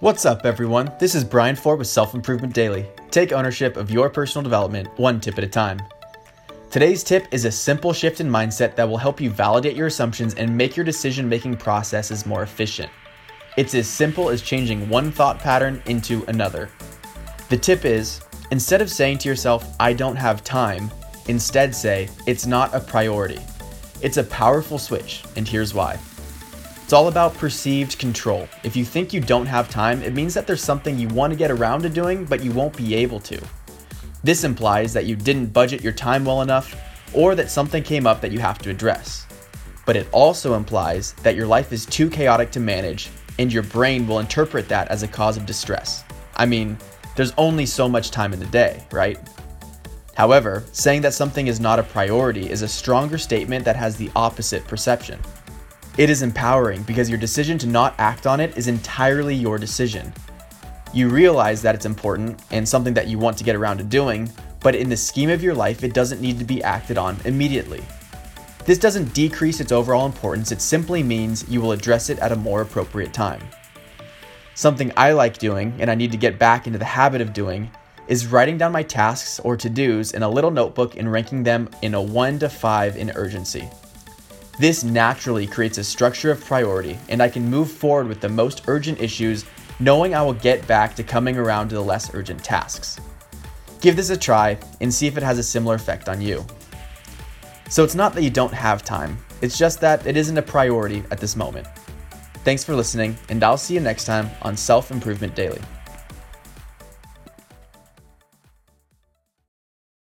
What's up, everyone? This is Brian Ford with Self Improvement Daily. Take ownership of your personal development one tip at a time. Today's tip is a simple shift in mindset that will help you validate your assumptions and make your decision making processes more efficient. It's as simple as changing one thought pattern into another. The tip is instead of saying to yourself, I don't have time, instead say, it's not a priority. It's a powerful switch, and here's why. It's all about perceived control. If you think you don't have time, it means that there's something you want to get around to doing, but you won't be able to. This implies that you didn't budget your time well enough, or that something came up that you have to address. But it also implies that your life is too chaotic to manage, and your brain will interpret that as a cause of distress. I mean, there's only so much time in the day, right? However, saying that something is not a priority is a stronger statement that has the opposite perception. It is empowering because your decision to not act on it is entirely your decision. You realize that it's important and something that you want to get around to doing, but in the scheme of your life, it doesn't need to be acted on immediately. This doesn't decrease its overall importance, it simply means you will address it at a more appropriate time. Something I like doing, and I need to get back into the habit of doing, is writing down my tasks or to dos in a little notebook and ranking them in a 1 to 5 in urgency. This naturally creates a structure of priority, and I can move forward with the most urgent issues, knowing I will get back to coming around to the less urgent tasks. Give this a try and see if it has a similar effect on you. So it's not that you don't have time, it's just that it isn't a priority at this moment. Thanks for listening, and I'll see you next time on Self Improvement Daily.